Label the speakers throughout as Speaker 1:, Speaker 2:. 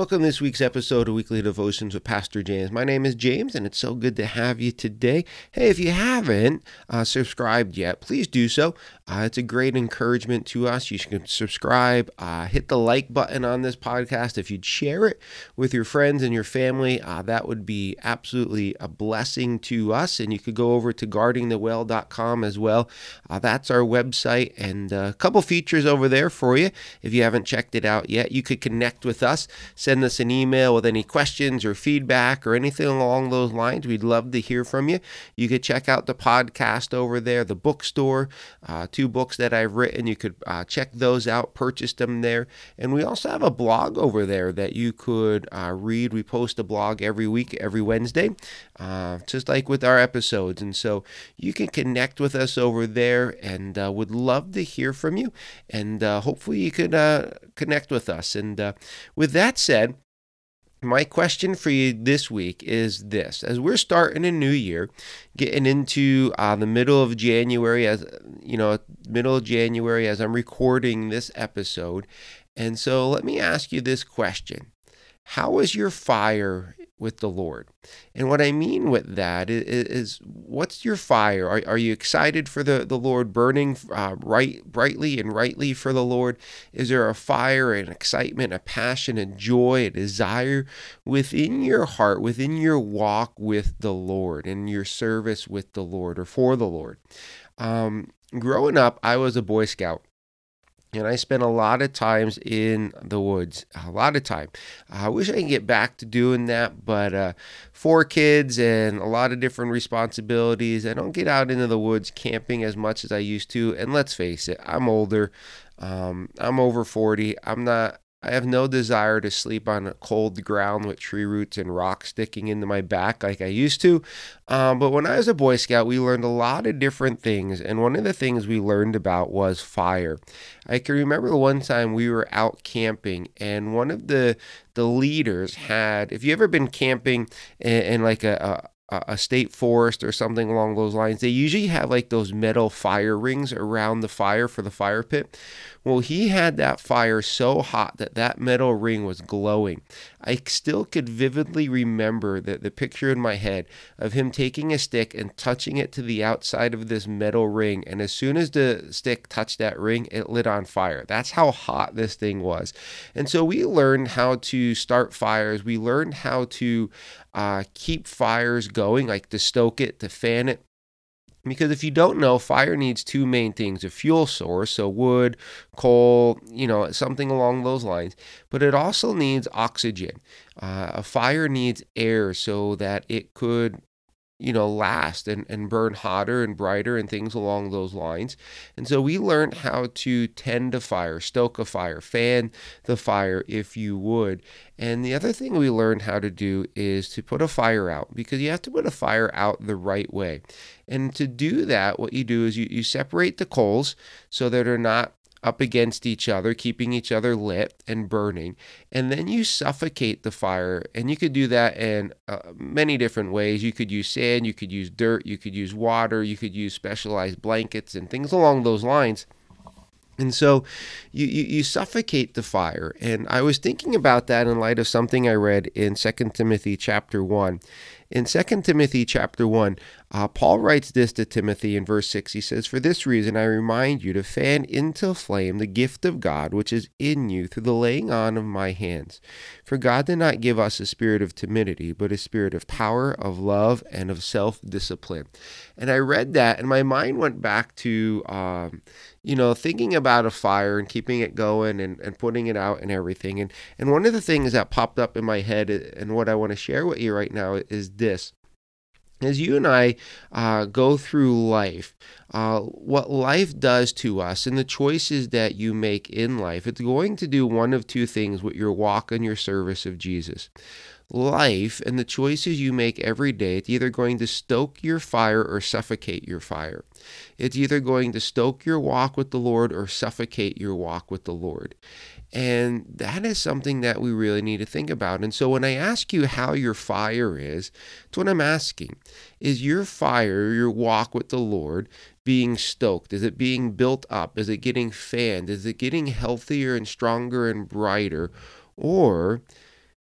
Speaker 1: Welcome to this week's episode of Weekly Devotions with Pastor James. My name is James, and it's so good to have you today. Hey, if you haven't uh, subscribed yet, please do so. Uh, it's a great encouragement to us. You can subscribe, uh, hit the like button on this podcast. If you'd share it with your friends and your family, uh, that would be absolutely a blessing to us. And you could go over to guardingthewell.com as well. Uh, that's our website, and a couple features over there for you. If you haven't checked it out yet, you could connect with us send us an email with any questions or feedback or anything along those lines. We'd love to hear from you. You could check out the podcast over there, the bookstore, uh, two books that I've written. You could uh, check those out, purchase them there. And we also have a blog over there that you could uh, read. We post a blog every week, every Wednesday, uh, just like with our episodes. And so you can connect with us over there and uh, would love to hear from you. And uh, hopefully you could connect with us. And with that said, said, my question for you this week is this. As we're starting a new year getting into uh, the middle of january as you know middle of january as i'm recording this episode and so let me ask you this question. How is your fire with the Lord. And what I mean with that is, is what's your fire? Are, are you excited for the, the Lord, burning uh, right, brightly and rightly for the Lord? Is there a fire, an excitement, a passion, a joy, a desire within your heart, within your walk with the Lord and your service with the Lord or for the Lord? Um, growing up, I was a Boy Scout and I spent a lot of times in the woods, a lot of time. I wish I could get back to doing that, but uh, four kids and a lot of different responsibilities. I don't get out into the woods camping as much as I used to. And let's face it, I'm older. Um, I'm over 40. I'm not I have no desire to sleep on a cold ground with tree roots and rocks sticking into my back like I used to. Um, but when I was a Boy Scout, we learned a lot of different things. And one of the things we learned about was fire. I can remember the one time we were out camping, and one of the the leaders had, if you ever been camping in, in like a, a state forest or something along those lines, they usually have like those metal fire rings around the fire for the fire pit. Well, he had that fire so hot that that metal ring was glowing. I still could vividly remember the, the picture in my head of him taking a stick and touching it to the outside of this metal ring. And as soon as the stick touched that ring, it lit on fire. That's how hot this thing was. And so we learned how to start fires. We learned how to uh, keep fires going, like to stoke it, to fan it. Because if you don't know, fire needs two main things a fuel source, so wood, coal, you know, something along those lines, but it also needs oxygen. Uh, a fire needs air so that it could you know, last and, and burn hotter and brighter and things along those lines. And so we learned how to tend a fire, stoke a fire, fan the fire if you would. And the other thing we learned how to do is to put a fire out because you have to put a fire out the right way. And to do that, what you do is you, you separate the coals so that they're not up against each other, keeping each other lit and burning. And then you suffocate the fire. And you could do that in uh, many different ways. You could use sand, you could use dirt, you could use water, you could use specialized blankets and things along those lines. And so you, you, you, suffocate the fire. And I was thinking about that in light of something I read in 2 Timothy chapter 1. In 2 Timothy chapter 1, uh, Paul writes this to Timothy in verse 6. He says, For this reason I remind you to fan into flame the gift of God which is in you through the laying on of my hands. For God did not give us a spirit of timidity, but a spirit of power, of love, and of self discipline. And I read that, and my mind went back to, um, you know, thinking about a fire and keeping it going and, and putting it out and everything. And, and one of the things that popped up in my head and what I want to share with you right now is this as you and I uh, go through life, uh, what life does to us and the choices that you make in life, it's going to do one of two things with your walk and your service of Jesus. Life and the choices you make every day, it's either going to stoke your fire or suffocate your fire. It's either going to stoke your walk with the Lord or suffocate your walk with the Lord. And that is something that we really need to think about. And so when I ask you how your fire is, it's what I'm asking. Is your fire, your walk with the Lord, being stoked? Is it being built up? Is it getting fanned? Is it getting healthier and stronger and brighter? Or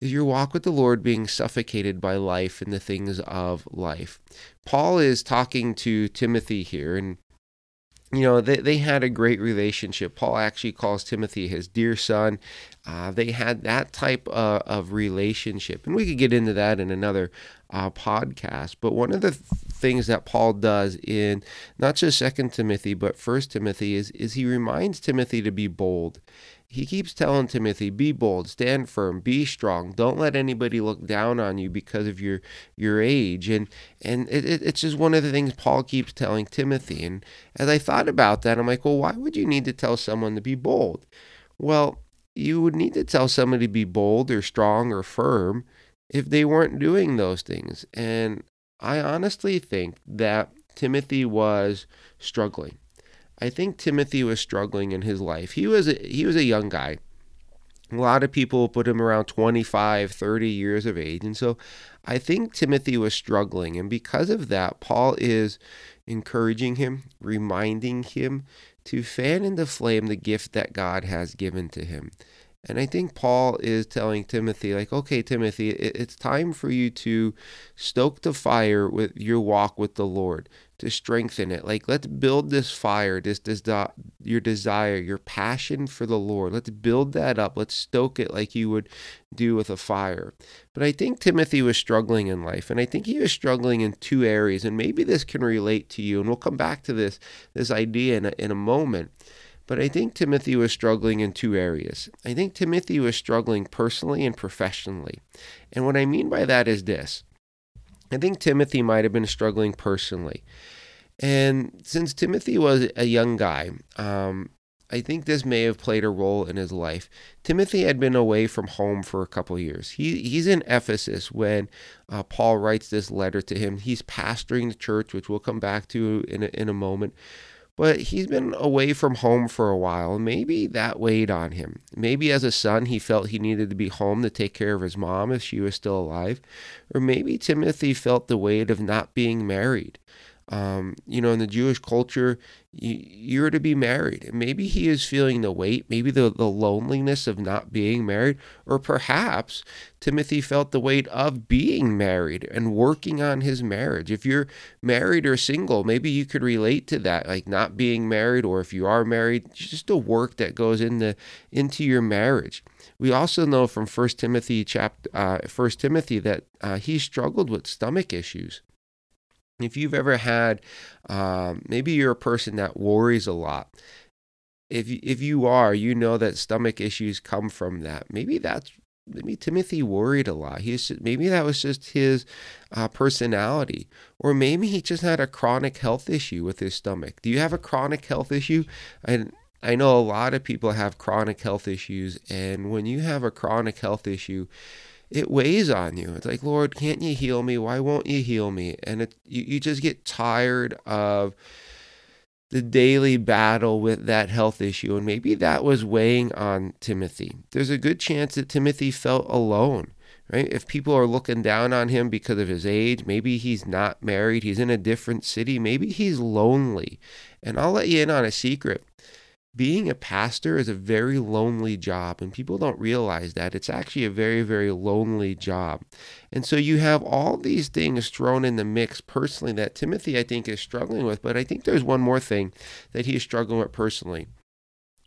Speaker 1: is your walk with the Lord being suffocated by life and the things of life? Paul is talking to Timothy here, and you know, they, they had a great relationship. Paul actually calls Timothy his dear son. Uh, they had that type of, of, relationship. And we could get into that in another uh, podcast. But one of the th- things that Paul does in not just Second Timothy, but First Timothy is, is he reminds Timothy to be bold he keeps telling Timothy, be bold, stand firm, be strong. Don't let anybody look down on you because of your your age. And and it, it, it's just one of the things Paul keeps telling Timothy. And as I thought about that, I'm like, well, why would you need to tell someone to be bold? Well, you would need to tell somebody to be bold or strong or firm if they weren't doing those things. And I honestly think that Timothy was struggling. I think Timothy was struggling in his life. He was a, he was a young guy. A lot of people put him around 25, 30 years of age. And so I think Timothy was struggling. And because of that, Paul is encouraging him, reminding him to fan into flame the gift that God has given to him. And I think Paul is telling Timothy, like, okay, Timothy, it's time for you to stoke the fire with your walk with the Lord, to strengthen it. Like, let's build this fire, this, this your desire, your passion for the Lord. Let's build that up. Let's stoke it like you would do with a fire. But I think Timothy was struggling in life, and I think he was struggling in two areas, and maybe this can relate to you. And we'll come back to this this idea in a, in a moment. But I think Timothy was struggling in two areas. I think Timothy was struggling personally and professionally. And what I mean by that is this I think Timothy might have been struggling personally. And since Timothy was a young guy, um, I think this may have played a role in his life. Timothy had been away from home for a couple years. He, he's in Ephesus when uh, Paul writes this letter to him. He's pastoring the church, which we'll come back to in a, in a moment. But he's been away from home for a while. Maybe that weighed on him. Maybe as a son, he felt he needed to be home to take care of his mom if she was still alive. Or maybe Timothy felt the weight of not being married. Um, you know, in the Jewish culture, you, are to be married. Maybe he is feeling the weight, maybe the, the loneliness of not being married, or perhaps Timothy felt the weight of being married and working on his marriage. If you're married or single, maybe you could relate to that, like not being married, or if you are married, just the work that goes into into your marriage. We also know from First Timothy chapter uh, First Timothy that uh, he struggled with stomach issues if you've ever had, um, maybe you're a person that worries a lot. If you, if you are, you know that stomach issues come from that. Maybe that's maybe Timothy worried a lot. He's maybe that was just his uh, personality, or maybe he just had a chronic health issue with his stomach. Do you have a chronic health issue? And I know a lot of people have chronic health issues, and when you have a chronic health issue, it weighs on you. It's like, Lord, can't you heal me? Why won't you heal me? And it, you, you just get tired of the daily battle with that health issue. And maybe that was weighing on Timothy. There's a good chance that Timothy felt alone, right? If people are looking down on him because of his age, maybe he's not married, he's in a different city, maybe he's lonely. And I'll let you in on a secret being a pastor is a very lonely job, and people don't realize that. It's actually a very, very lonely job. And so you have all these things thrown in the mix personally that Timothy, I think, is struggling with. But I think there's one more thing that he is struggling with personally.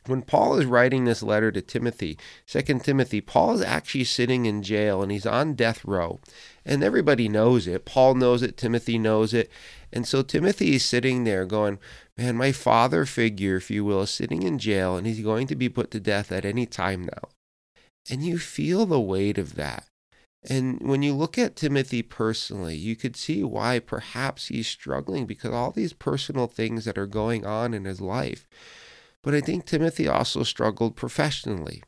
Speaker 1: When Paul is writing this letter to Timothy, Second Timothy, Paul is actually sitting in jail and he's on death row. And everybody knows it. Paul knows it, Timothy knows it. And so Timothy is sitting there going, Man, my father figure, if you will, is sitting in jail and he's going to be put to death at any time now. And you feel the weight of that. And when you look at Timothy personally, you could see why perhaps he's struggling because all these personal things that are going on in his life. But I think Timothy also struggled professionally.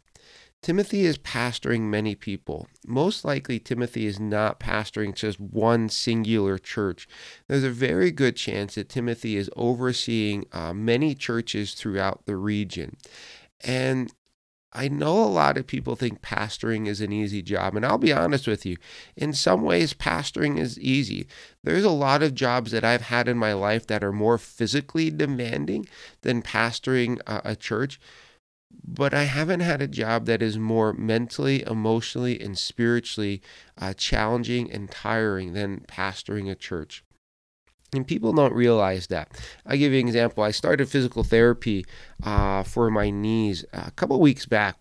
Speaker 1: Timothy is pastoring many people. Most likely, Timothy is not pastoring just one singular church. There's a very good chance that Timothy is overseeing uh, many churches throughout the region. And I know a lot of people think pastoring is an easy job, and I'll be honest with you. In some ways, pastoring is easy. There's a lot of jobs that I've had in my life that are more physically demanding than pastoring a, a church. But I haven't had a job that is more mentally, emotionally, and spiritually uh, challenging and tiring than pastoring a church. And people don't realize that. I'll give you an example. I started physical therapy uh, for my knees a couple weeks back.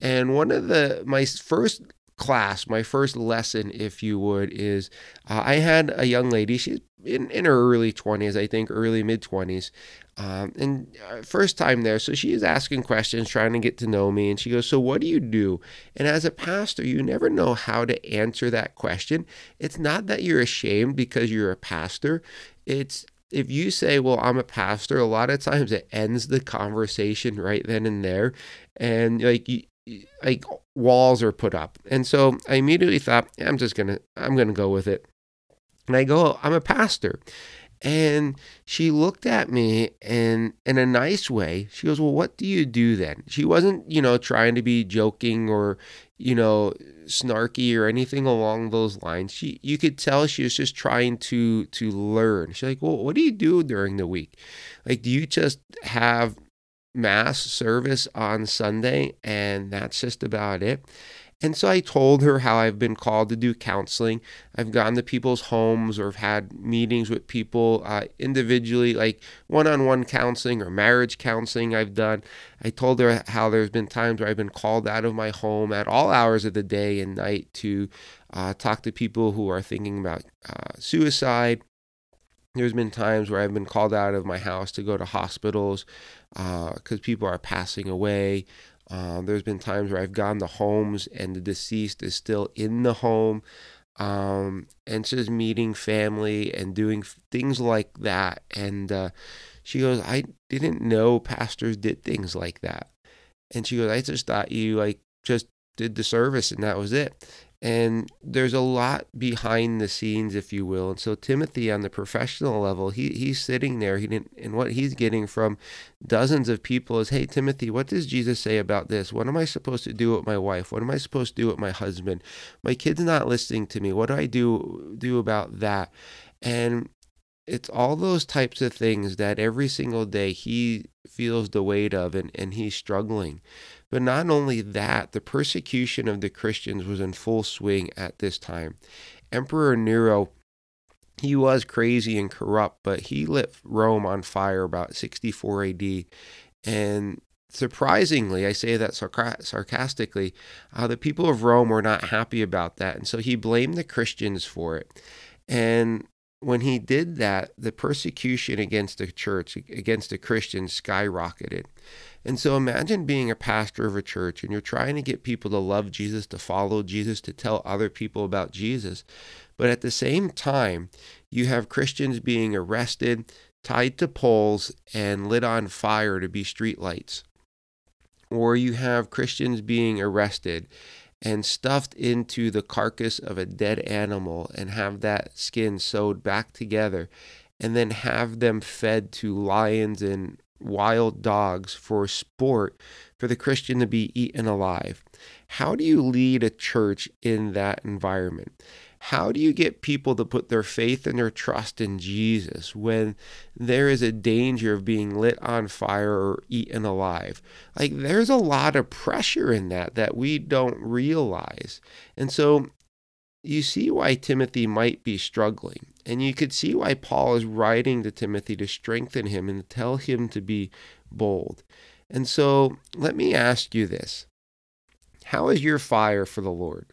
Speaker 1: And one of the, my first class, my first lesson, if you would, is uh, I had a young lady. She's in, in her early 20s, I think, early mid 20s. Um, and uh, first time there, so she is asking questions, trying to get to know me. And she goes, So, what do you do? And as a pastor, you never know how to answer that question. It's not that you're ashamed because you're a pastor, it's if you say, Well, I'm a pastor, a lot of times it ends the conversation right then and there. And like, you, like walls are put up. And so I immediately thought, I'm just going to, I'm going to go with it. And I go, I'm a pastor. And she looked at me and in a nice way, she goes, Well, what do you do then? She wasn't, you know, trying to be joking or, you know, snarky or anything along those lines. She you could tell she was just trying to to learn. She's like, Well, what do you do during the week? Like, do you just have mass service on Sunday and that's just about it? And so I told her how I've been called to do counseling. I've gone to people's homes or have had meetings with people uh, individually, like one on one counseling or marriage counseling I've done. I told her how there's been times where I've been called out of my home at all hours of the day and night to uh, talk to people who are thinking about uh, suicide. There's been times where I've been called out of my house to go to hospitals because uh, people are passing away. Uh, there's been times where I've gone to homes and the deceased is still in the home. Um, and just meeting family and doing things like that. And uh, she goes, I didn't know pastors did things like that. And she goes, I just thought you like just did the service and that was it and there's a lot behind the scenes if you will. And so timothy on the professional level he he's sitting there he didn't and what he's getting from dozens of people is hey timothy what does jesus say about this? What am i supposed to do with my wife? What am i supposed to do with my husband? My kid's not listening to me. What do i do do about that? And it's all those types of things that every single day he feels the weight of and, and he's struggling but not only that, the persecution of the Christians was in full swing at this time. Emperor Nero, he was crazy and corrupt, but he lit Rome on fire about 64 AD. And surprisingly, I say that sarcastically, uh, the people of Rome were not happy about that. And so he blamed the Christians for it. And when he did that, the persecution against the church, against the Christians, skyrocketed. And so imagine being a pastor of a church and you're trying to get people to love Jesus, to follow Jesus, to tell other people about Jesus. But at the same time, you have Christians being arrested, tied to poles, and lit on fire to be streetlights. Or you have Christians being arrested and stuffed into the carcass of a dead animal and have that skin sewed back together and then have them fed to lions and wild dogs for sport for the Christian to be eaten alive. How do you lead a church in that environment? How do you get people to put their faith and their trust in Jesus when there is a danger of being lit on fire or eaten alive? Like, there's a lot of pressure in that that we don't realize. And so you see why Timothy might be struggling. And you could see why Paul is writing to Timothy to strengthen him and tell him to be bold. And so let me ask you this How is your fire for the Lord?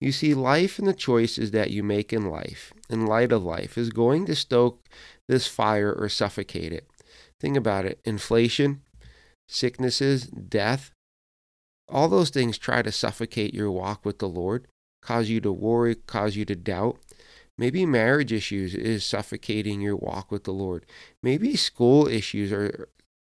Speaker 1: You see, life and the choices that you make in life, in light of life, is going to stoke this fire or suffocate it. Think about it inflation, sicknesses, death, all those things try to suffocate your walk with the Lord cause you to worry, cause you to doubt. Maybe marriage issues is suffocating your walk with the Lord. Maybe school issues are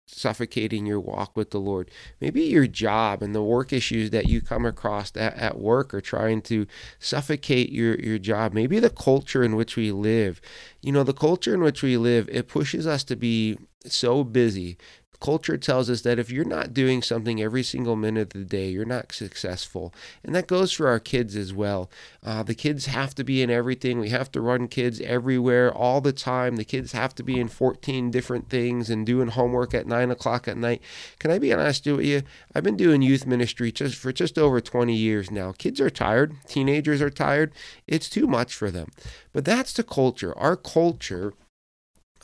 Speaker 1: suffocating your walk with the Lord. Maybe your job and the work issues that you come across at, at work are trying to suffocate your, your job. Maybe the culture in which we live. You know, the culture in which we live, it pushes us to be so busy culture tells us that if you're not doing something every single minute of the day, you're not successful. And that goes for our kids as well. Uh, the kids have to be in everything. We have to run kids everywhere all the time. The kids have to be in 14 different things and doing homework at 9 o'clock at night. Can I be honest with you? I've been doing youth ministry just for just over 20 years now. Kids are tired. Teenagers are tired. It's too much for them. But that's the culture. Our culture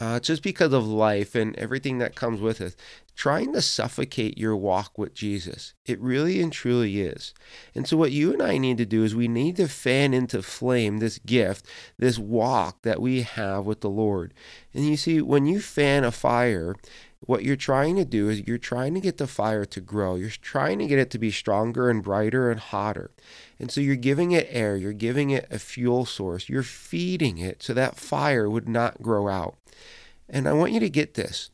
Speaker 1: uh, just because of life and everything that comes with it, trying to suffocate your walk with Jesus. It really and truly is. And so, what you and I need to do is we need to fan into flame this gift, this walk that we have with the Lord. And you see, when you fan a fire, what you're trying to do is you're trying to get the fire to grow. You're trying to get it to be stronger and brighter and hotter. And so you're giving it air, you're giving it a fuel source, you're feeding it so that fire would not grow out. And I want you to get this.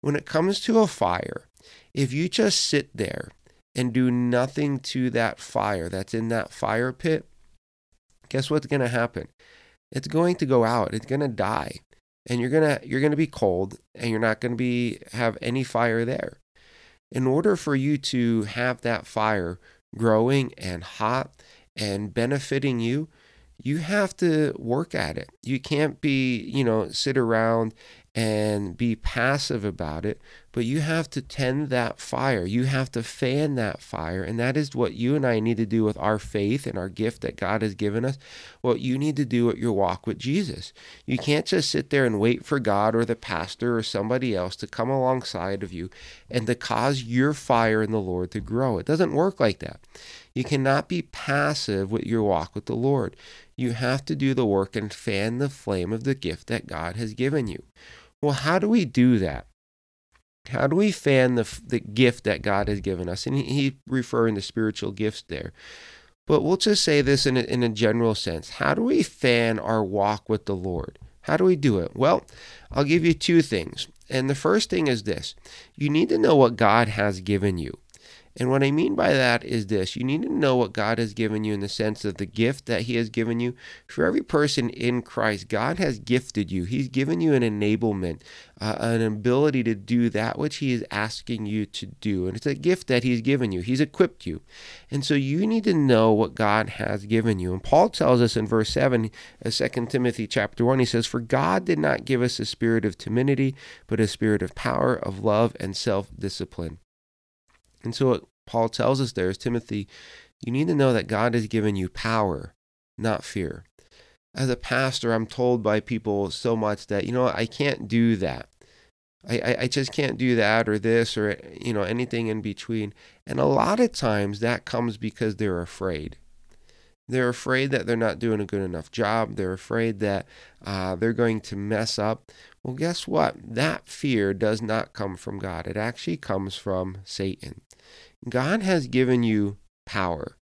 Speaker 1: When it comes to a fire, if you just sit there and do nothing to that fire that's in that fire pit, guess what's going to happen? It's going to go out. It's going to die and you're gonna you're gonna be cold and you're not gonna be have any fire there. In order for you to have that fire growing and hot and benefiting you, you have to work at it. You can't be, you know, sit around and be passive about it, but you have to tend that fire. You have to fan that fire. And that is what you and I need to do with our faith and our gift that God has given us. What you need to do at your walk with Jesus. You can't just sit there and wait for God or the pastor or somebody else to come alongside of you and to cause your fire in the Lord to grow. It doesn't work like that. You cannot be passive with your walk with the Lord. You have to do the work and fan the flame of the gift that God has given you. Well, how do we do that? How do we fan the, the gift that God has given us? And he, he referring to spiritual gifts there. But we'll just say this in a, in a general sense. How do we fan our walk with the Lord? How do we do it? Well, I'll give you two things. And the first thing is this you need to know what God has given you. And what I mean by that is this you need to know what God has given you in the sense of the gift that He has given you. For every person in Christ, God has gifted you, He's given you an enablement, uh, an ability to do that which He is asking you to do. And it's a gift that He's given you, He's equipped you. And so you need to know what God has given you. And Paul tells us in verse 7, uh, 2 Timothy chapter 1, he says, For God did not give us a spirit of timidity, but a spirit of power, of love, and self discipline. And so what Paul tells us there is Timothy, you need to know that God has given you power, not fear. As a pastor, I'm told by people so much that, you know, I can't do that. I, I, just can't do that or this or, you know, anything in between. And a lot of times that comes because they're afraid. They're afraid that they're not doing a good enough job. They're afraid that uh, they're going to mess up. Well, guess what? That fear does not come from God. It actually comes from Satan. God has given you power.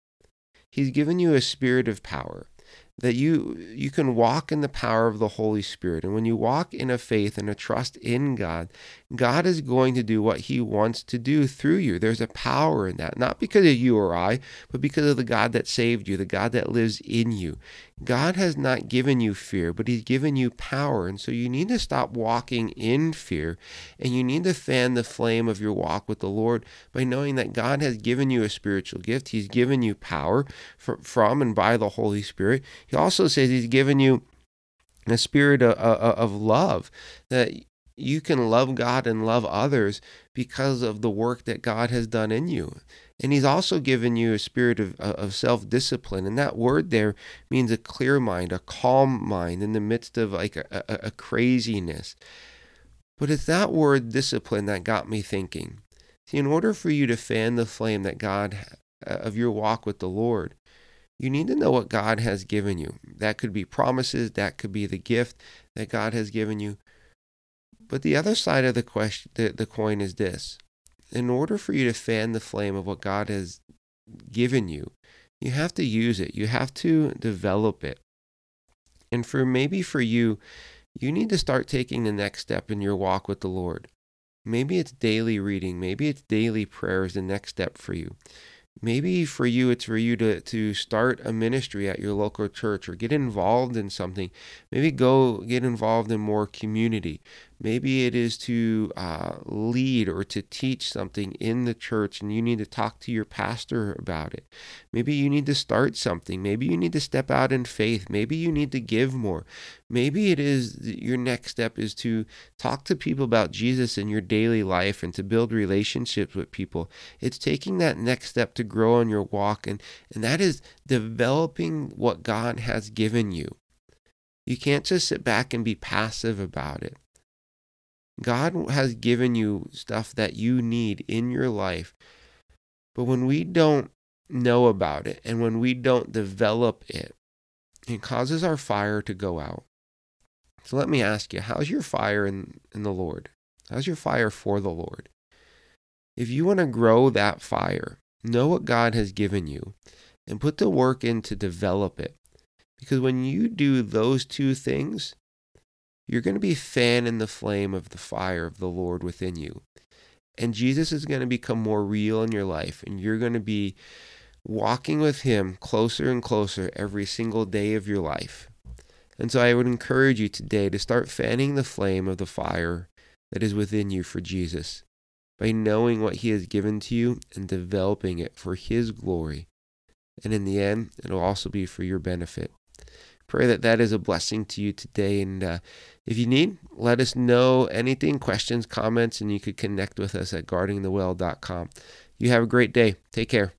Speaker 1: He's given you a spirit of power that you you can walk in the power of the Holy Spirit. And when you walk in a faith and a trust in God, God is going to do what he wants to do through you. There's a power in that, not because of you or I, but because of the God that saved you, the God that lives in you. God has not given you fear, but he's given you power. And so you need to stop walking in fear and you need to fan the flame of your walk with the Lord by knowing that God has given you a spiritual gift. He's given you power from and by the Holy Spirit. He also says He's given you a spirit of, love that you can love God and love others because of the work that God has done in you. And He's also given you a spirit of, of self discipline. And that word there means a clear mind, a calm mind in the midst of like a, a, a craziness. But it's that word discipline that got me thinking. See, in order for you to fan the flame that God uh, of your walk with the Lord, you need to know what God has given you. That could be promises, that could be the gift that God has given you. But the other side of the question the, the coin is this. In order for you to fan the flame of what God has given you, you have to use it. You have to develop it. And for maybe for you, you need to start taking the next step in your walk with the Lord. Maybe it's daily reading, maybe it's daily prayer is the next step for you. Maybe for you, it's for you to, to start a ministry at your local church or get involved in something. Maybe go get involved in more community. Maybe it is to uh, lead or to teach something in the church, and you need to talk to your pastor about it. Maybe you need to start something. Maybe you need to step out in faith. Maybe you need to give more. Maybe it is your next step is to talk to people about Jesus in your daily life and to build relationships with people. It's taking that next step to grow on your walk, and, and that is developing what God has given you. You can't just sit back and be passive about it. God has given you stuff that you need in your life. But when we don't know about it and when we don't develop it, it causes our fire to go out. So let me ask you, how's your fire in, in the Lord? How's your fire for the Lord? If you want to grow that fire, know what God has given you and put the work in to develop it. Because when you do those two things, you're going to be fanning the flame of the fire of the Lord within you. And Jesus is going to become more real in your life, and you're going to be walking with Him closer and closer every single day of your life. And so I would encourage you today to start fanning the flame of the fire that is within you for Jesus by knowing what He has given to you and developing it for His glory. And in the end, it'll also be for your benefit. Pray that that is a blessing to you today. And uh, if you need, let us know anything, questions, comments, and you could connect with us at guardingthewell.com. You have a great day. Take care.